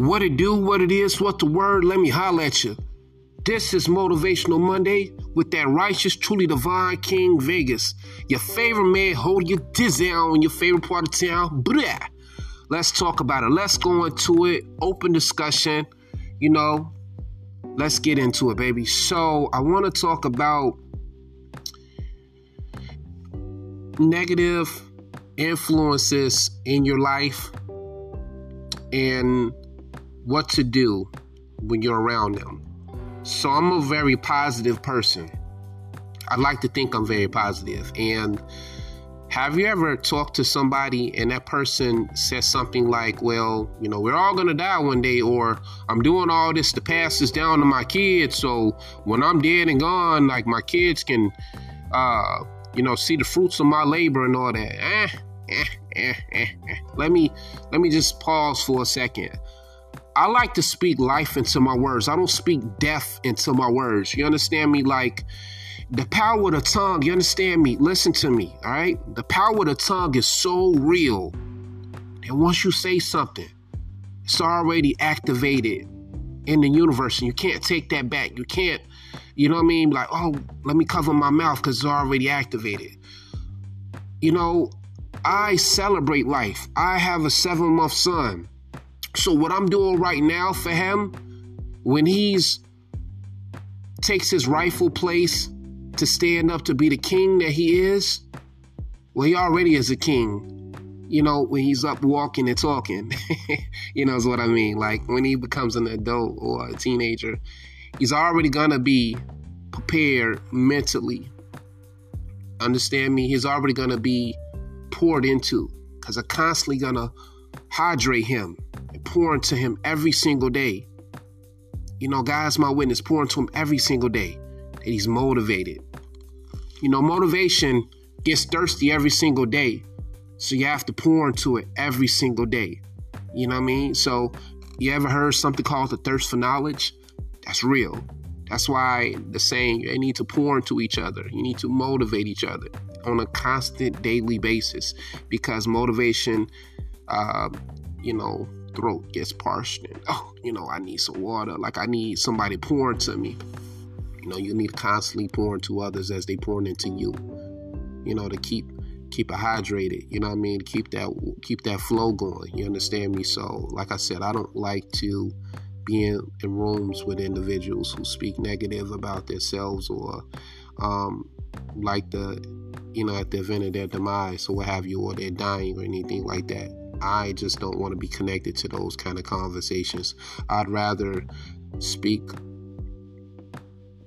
What it do, what it is, what the word, let me holler at you. This is Motivational Monday with that righteous, truly divine King Vegas. Your favorite man hold you dizzy on your favorite part of town. Blah. Let's talk about it. Let's go into it. Open discussion. You know, let's get into it, baby. So, I want to talk about negative influences in your life and what to do when you're around them. So I'm a very positive person. I like to think I'm very positive. And have you ever talked to somebody and that person says something like, well, you know, we're all going to die one day, or I'm doing all this to pass this down to my kids. So when I'm dead and gone, like my kids can, uh, you know, see the fruits of my labor and all that. Eh, eh, eh, eh, eh. Let me let me just pause for a second. I like to speak life into my words. I don't speak death into my words. You understand me? Like the power of the tongue, you understand me? Listen to me, all right? The power of the tongue is so real that once you say something, it's already activated in the universe and you can't take that back. You can't, you know what I mean? Like, oh, let me cover my mouth because it's already activated. You know, I celebrate life. I have a seven month son. So what I'm doing right now for him, when he's takes his rightful place to stand up to be the king that he is, well, he already is a king. You know, when he's up walking and talking, you know, is what I mean. Like when he becomes an adult or a teenager, he's already gonna be prepared mentally. Understand me? He's already gonna be poured into because I'm constantly gonna hydrate him pour into him every single day. You know, God's my witness, pour into him every single day that he's motivated. You know, motivation gets thirsty every single day. So you have to pour into it every single day. You know what I mean? So you ever heard something called the thirst for knowledge? That's real. That's why the saying you need to pour into each other. You need to motivate each other on a constant daily basis because motivation, uh, you know, throat gets parched and oh, you know, I need some water. Like I need somebody pouring to me. You know, you need to constantly pour into others as they pour into you. You know, to keep keep it hydrated. You know what I mean? Keep that keep that flow going. You understand me? So, like I said, I don't like to be in, in rooms with individuals who speak negative about themselves or um, like the you know at the event of their demise or what have you, or they're dying or anything like that. I just don't want to be connected to those kind of conversations. I'd rather speak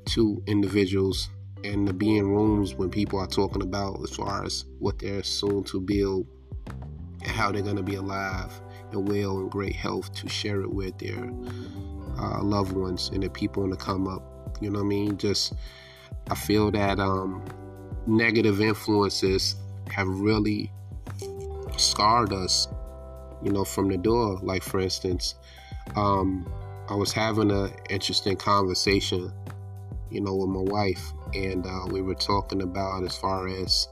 to individuals and be in rooms when people are talking about as far as what they're soon to build and how they're going to be alive and well and great health to share it with their uh, loved ones and the people in the come up. You know what I mean? Just I feel that um, negative influences have really scarred us you know, from the door. Like for instance, um, I was having an interesting conversation, you know, with my wife, and uh, we were talking about as far as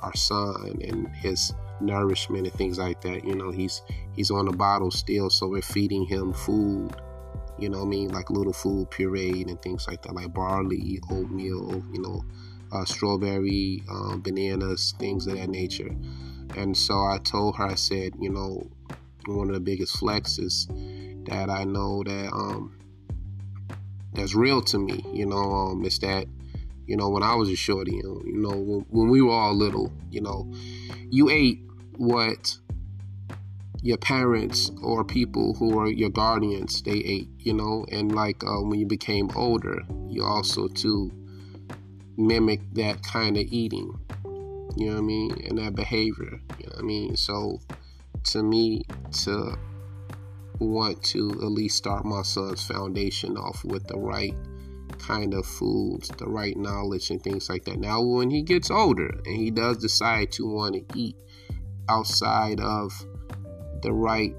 our son and his nourishment and things like that. You know, he's he's on a bottle still, so we're feeding him food. You know, I mean, like little food pureed and things like that, like barley, oatmeal, you know, uh, strawberry, um, bananas, things of that nature. And so I told her, I said, you know, one of the biggest flexes that I know that um that's real to me. You know, um, it's that you know when I was a shorty, you know, when, when we were all little, you know, you ate what your parents or people who are your guardians they ate you know and like uh, when you became older you also too mimic that kind of eating you know what i mean and that behavior you know what i mean so to me to want to at least start my son's foundation off with the right kind of foods, the right knowledge, and things like that. Now, when he gets older and he does decide to want to eat outside of the right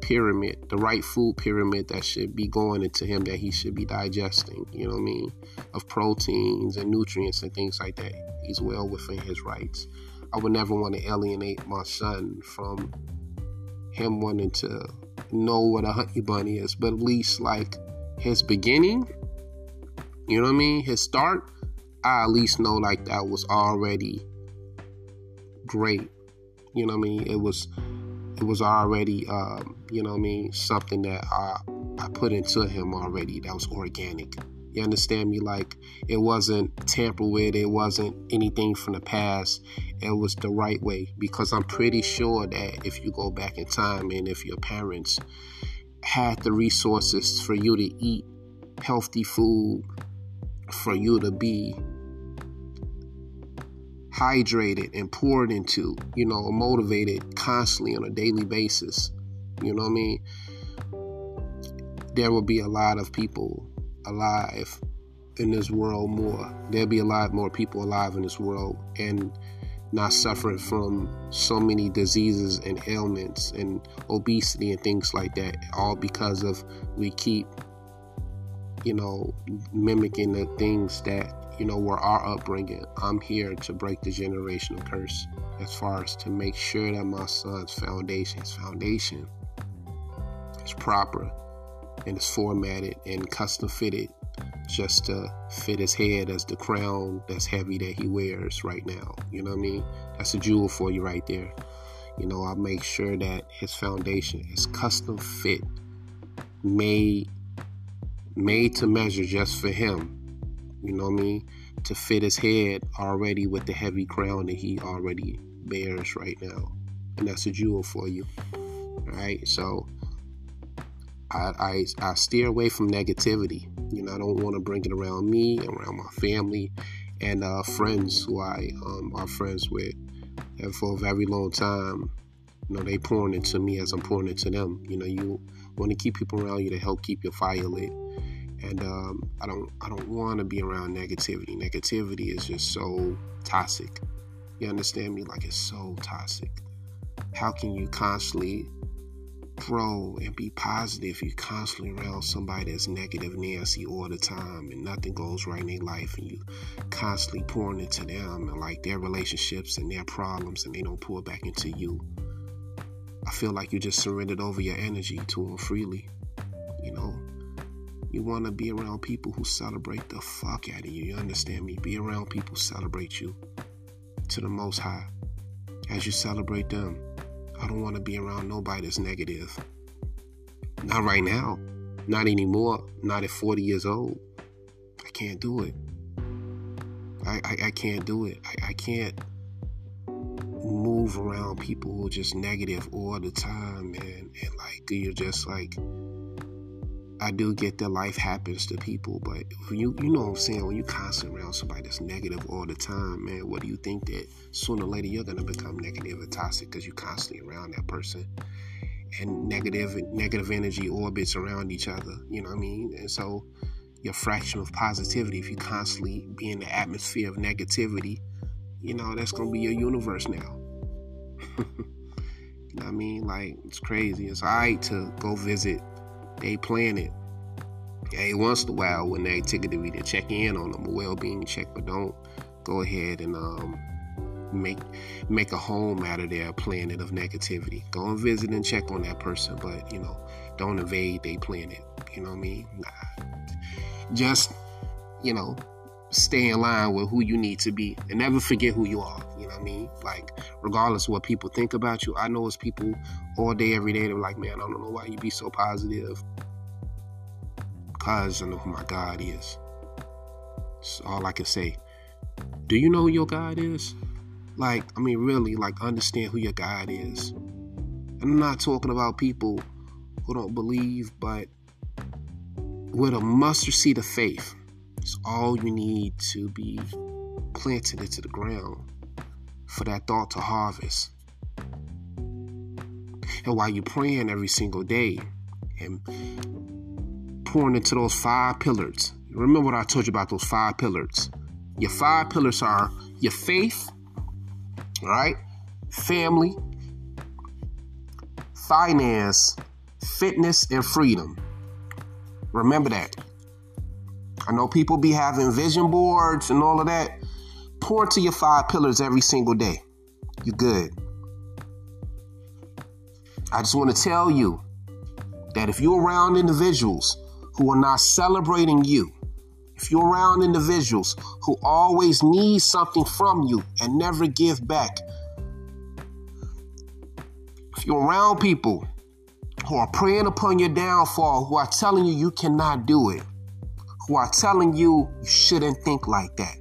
pyramid, the right food pyramid that should be going into him that he should be digesting, you know what I mean, of proteins and nutrients and things like that. He's well within his rights. I would never want to alienate my son from him wanting to know what a honey bunny is, but at least like his beginning, you know what I mean? His start, I at least know like that was already great. You know what I mean? It was it was already um, you know what I mean, something that I I put into him already that was organic. You understand me? Like it wasn't tampered with, it wasn't anything from the past. It was the right way because I'm pretty sure that if you go back in time and if your parents had the resources for you to eat healthy food, for you to be hydrated and poured into, you know, motivated constantly on a daily basis. You know what I mean? There will be a lot of people alive in this world more. There'll be a lot more people alive in this world and not suffering from so many diseases and ailments and obesity and things like that, all because of we keep, you know, mimicking the things that, you know, were our upbringing. I'm here to break the generational curse as far as to make sure that my son's foundation, his foundation, is proper and it's formatted and custom fitted just to fit his head as the crown that's heavy that he wears right now. You know what I mean? That's a jewel for you right there. You know, I'll make sure that his foundation is custom fit, made made to measure just for him. You know what I mean? To fit his head already with the heavy crown that he already bears right now. And that's a jewel for you. All right? So I, I, I steer away from negativity. You know, I don't want to bring it around me, around my family, and uh, friends who I um, are friends with. And for a very long time, you know, they pouring into me as I'm pouring into them. You know, you want to keep people around you to help keep your fire lit. And um, I don't, I don't want to be around negativity. Negativity is just so toxic. You understand me? Like it's so toxic. How can you constantly grow and be positive, you're constantly around somebody that's negative Nancy all the time and nothing goes right in their life and you constantly pouring into them and like their relationships and their problems and they don't pour back into you. I feel like you just surrendered over your energy to them freely. You know? You want to be around people who celebrate the fuck out of you. You understand me? Be around people celebrate you to the most high as you celebrate them. I don't want to be around nobody that's negative. Not right now. Not anymore. Not at 40 years old. I can't do it. I, I, I can't do it. I, I can't move around people who are just negative all the time, man. And like, you're just like, I do get that life happens to people, but you you know what I'm saying, when you constantly around somebody that's negative all the time, man, what do you think that sooner or later you're gonna become negative and toxic because you're constantly around that person? And negative negative energy orbits around each other, you know what I mean? And so your fraction of positivity, if you constantly be in the atmosphere of negativity, you know, that's gonna be your universe now. you know what I mean? Like it's crazy. It's alright to go visit they plan it. Hey, once in a while when they take it to be to check in on them, a well-being check, but don't go ahead and um, make make a home out of their planet of negativity. Go and visit and check on that person, but you know, don't invade their planet. You know what I mean? Nah. Just you know, stay in line with who you need to be and never forget who you are. You know what I mean? Like, regardless of what people think about you, I know it's people all day, every day, they're like, man, I don't know why you be so positive. Because I know who my God is. That's all I can say. Do you know who your God is? Like, I mean, really, like, understand who your God is. And I'm not talking about people who don't believe, but with a mustard seed of faith it's all you need to be planted into the ground for that thought to harvest. And while you're praying every single day and pouring into those five pillars, remember what I told you about those five pillars. Your five pillars are your faith, right, family, finance, fitness, and freedom. Remember that. I know people be having vision boards and all of that. Pour into your five pillars every single day. You're good. I just want to tell you that if you're around individuals who are not celebrating you, if you're around individuals who always need something from you and never give back, if you're around people who are preying upon your downfall, who are telling you you cannot do it, who are telling you you shouldn't think like that,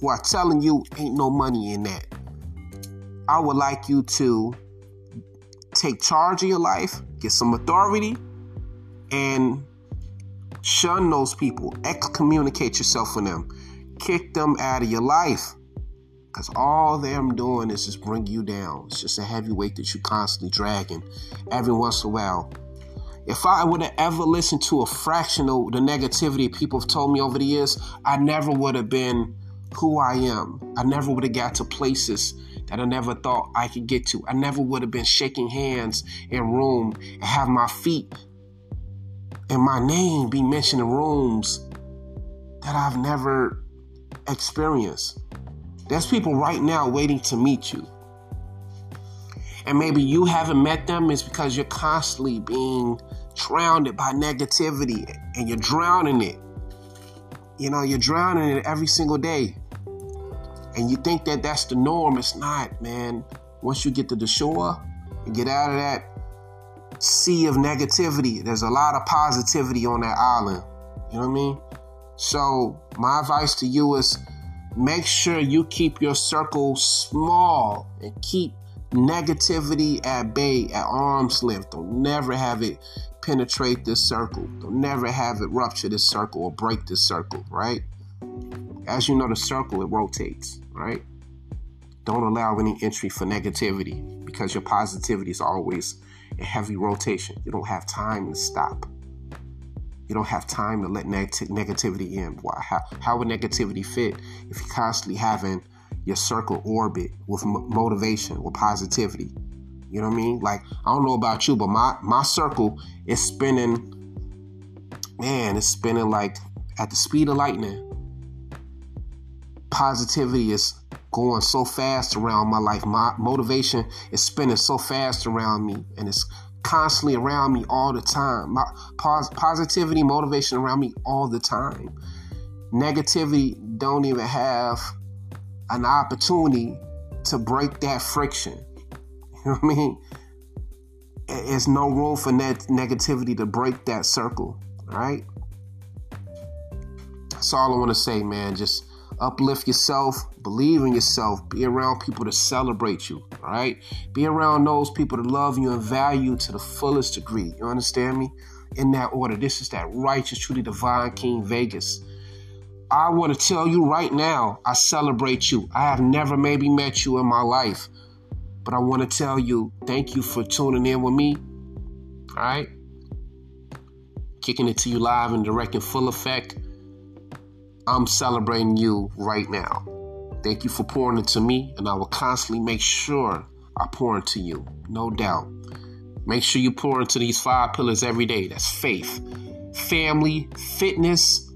who are telling you ain't no money in that, I would like you to take charge of your life, get some authority, and shun those people, excommunicate yourself from them, kick them out of your life. Because all they're doing is just bring you down. It's just a heavy weight that you're constantly dragging every once in a while. If I would have ever listened to a fraction of the negativity people have told me over the years, I never would have been who I am. I never would have got to places that I never thought I could get to. I never would have been shaking hands in room and have my feet and my name be mentioned in rooms that I've never experienced. There's people right now waiting to meet you. And maybe you haven't met them is because you're constantly being drowned by negativity and you're drowning it. You know, you're drowning it every single day. And you think that that's the norm. It's not, man. Once you get to the shore and get out of that sea of negativity, there's a lot of positivity on that island. You know what I mean? So, my advice to you is make sure you keep your circle small and keep negativity at bay, at arm's length. Don't never have it penetrate this circle. Don't never have it rupture this circle or break this circle, right? As you know, the circle, it rotates, right? Don't allow any entry for negativity because your positivity is always in heavy rotation. You don't have time to stop. You don't have time to let neg- negativity in. Why? How, how would negativity fit if you're constantly having your circle orbit with m- motivation, with positivity? You know what I mean? Like I don't know about you, but my my circle is spinning. Man, it's spinning like at the speed of lightning positivity is going so fast around my life. My motivation is spinning so fast around me, and it's constantly around me all the time. My pos- positivity, motivation around me all the time. Negativity don't even have an opportunity to break that friction. You know what I mean? There's no room for net negativity to break that circle. Right. That's all I want to say, man. Just uplift yourself, believe in yourself, be around people to celebrate you, all right? Be around those people that love you and value to the fullest degree. You understand me? In that order. This is that righteous, truly divine King Vegas. I want to tell you right now, I celebrate you. I have never maybe met you in my life, but I want to tell you, thank you for tuning in with me. All right? Kicking it to you live and direct in full effect. I'm celebrating you right now. Thank you for pouring into me, and I will constantly make sure I pour into you, no doubt. Make sure you pour into these five pillars every day. That's faith, family, fitness,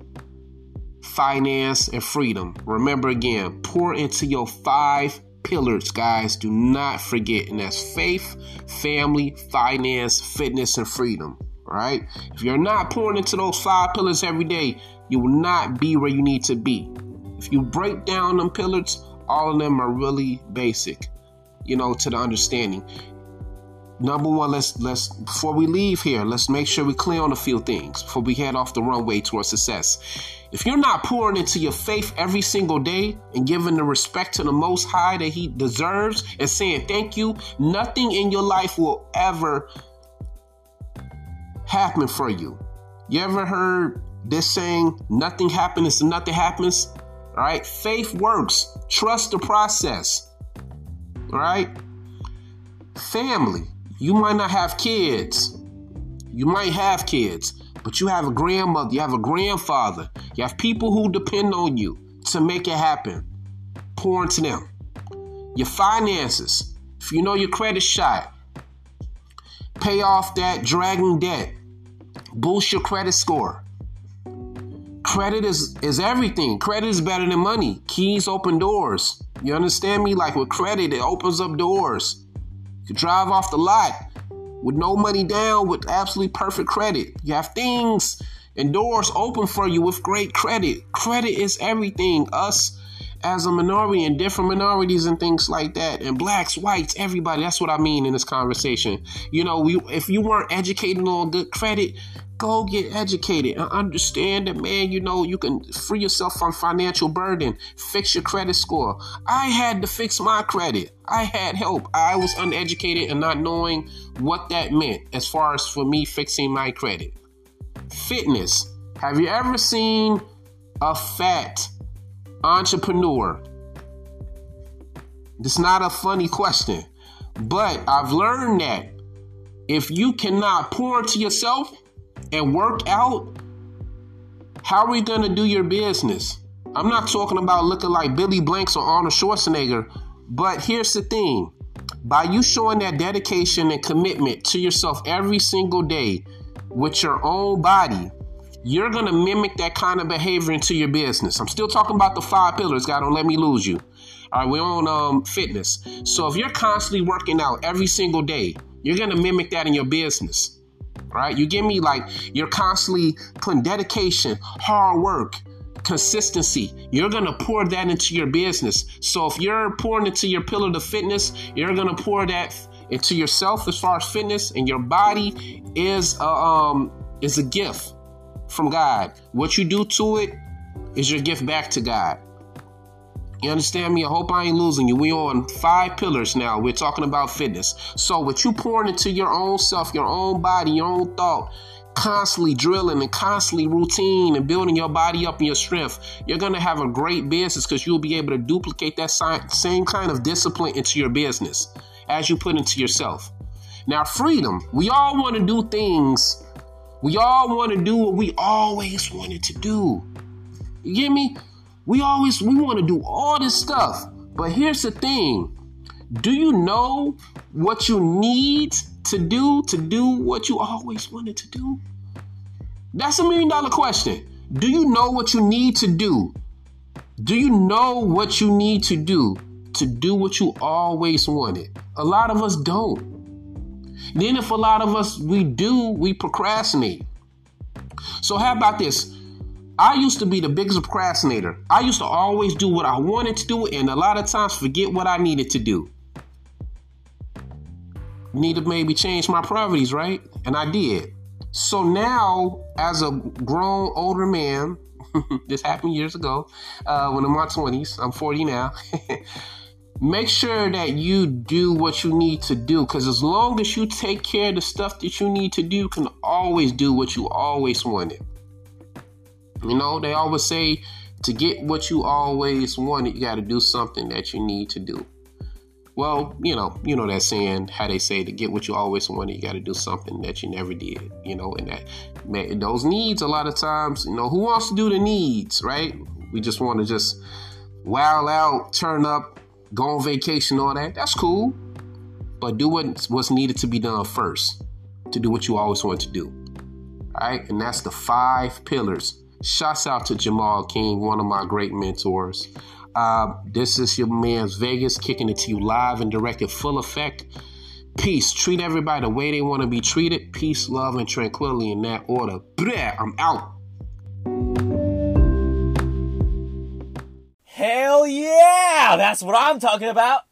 finance, and freedom. Remember again, pour into your five pillars, guys. Do not forget. And that's faith, family, finance, fitness, and freedom. All right? If you're not pouring into those five pillars every day, you will not be where you need to be. If you break down them pillars, all of them are really basic, you know, to the understanding. Number one, let's let's before we leave here, let's make sure we clear on a few things before we head off the runway towards success. If you're not pouring into your faith every single day and giving the respect to the Most High that He deserves and saying thank you, nothing in your life will ever happen for you. You ever heard this saying, nothing happens and nothing happens. All right. Faith works. Trust the process. All right. Family. You might not have kids. You might have kids, but you have a grandmother, you have a grandfather, you have people who depend on you to make it happen. Pour into them. Your finances. If you know your credit shot, pay off that dragging debt. Boost your credit score. Credit is is everything. Credit is better than money. Keys open doors. You understand me? Like with credit, it opens up doors. You drive off the lot. with no money down with absolutely perfect credit. You have things and doors open for you with great credit. Credit is everything. Us as a minority and different minorities and things like that, and blacks, whites, everybody. That's what I mean in this conversation. You know, we, if you weren't educated on good credit, go get educated and understand that, man, you know, you can free yourself from financial burden, fix your credit score. I had to fix my credit. I had help. I was uneducated and not knowing what that meant as far as for me fixing my credit. Fitness. Have you ever seen a fat entrepreneur? It's not a funny question, but I've learned that if you cannot pour into yourself and work out, how are we going to do your business? I'm not talking about looking like Billy Blanks or Arnold Schwarzenegger, but here's the thing by you showing that dedication and commitment to yourself every single day with your own body, you're going to mimic that kind of behavior into your business. I'm still talking about the five pillars. God, don't let me lose you. All right, we're on um, fitness. So if you're constantly working out every single day, you're going to mimic that in your business. Right? You give me like you're constantly putting dedication, hard work, consistency. You're going to pour that into your business. So if you're pouring into your pillar of fitness, you're going to pour that into yourself as far as fitness and your body is a, um is a gift from God. What you do to it is your gift back to God. You understand me? I hope I ain't losing you. We on five pillars now. We're talking about fitness. So what you pouring into your own self, your own body, your own thought, constantly drilling and constantly routine and building your body up and your strength, you're gonna have a great business because you'll be able to duplicate that same kind of discipline into your business as you put into yourself. Now, freedom. We all want to do things we all want to do what we always wanted to do. You get me? We always we want to do all this stuff. But here's the thing. Do you know what you need to do to do what you always wanted to do? That's a million dollar question. Do you know what you need to do? Do you know what you need to do to do what you always wanted? A lot of us don't. Then, if a lot of us we do, we procrastinate. So, how about this? I used to be the biggest procrastinator. I used to always do what I wanted to do and a lot of times forget what I needed to do. Need to maybe change my priorities, right? And I did. So now, as a grown older man, this happened years ago uh, when I'm in my 20s, I'm 40 now. make sure that you do what you need to do because as long as you take care of the stuff that you need to do you can always do what you always wanted. You know they always say to get what you always wanted you got to do something that you need to do. Well you know you know that saying how they say to get what you always wanted you got to do something that you never did you know and that man, those needs a lot of times you know who wants to do the needs right? We just want to just wow out turn up go on vacation, all that. That's cool. But do what, what's needed to be done first to do what you always want to do. All right. And that's the five pillars. Shouts out to Jamal King, one of my great mentors. Uh, this is your man's Vegas kicking it to you live and direct in full effect. Peace. Treat everybody the way they want to be treated. Peace, love, and tranquility in that order. Blah, I'm out. Hell yeah! That's what I'm talking about.